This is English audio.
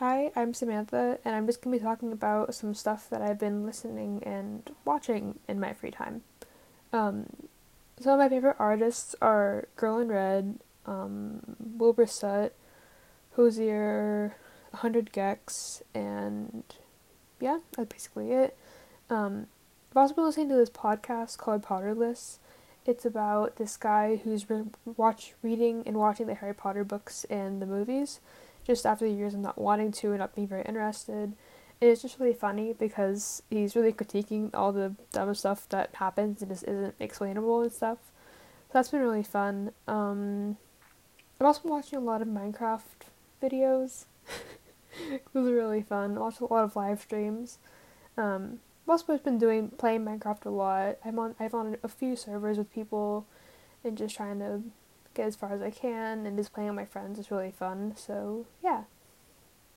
Hi, I'm Samantha, and I'm just going to be talking about some stuff that I've been listening and watching in my free time. Um, some of my favorite artists are Girl in Red, um, Wilbur Soot, Hozier, 100 gecs, and yeah, that's basically it. Um, I've also been listening to this podcast called Potterless. It's about this guy who's re- watch reading and watching the Harry Potter books and the movies just after the years of not wanting to and not being very interested. it's just really funny because he's really critiquing all the dumb stuff that happens and just isn't explainable and stuff. So that's been really fun. Um, I've also been watching a lot of Minecraft videos. Those are really fun. I watched a lot of live streams. Um, I've also been doing playing Minecraft a lot. I'm on I've on a few servers with people and just trying to get as far as I can and just playing with my friends is really fun. So yeah.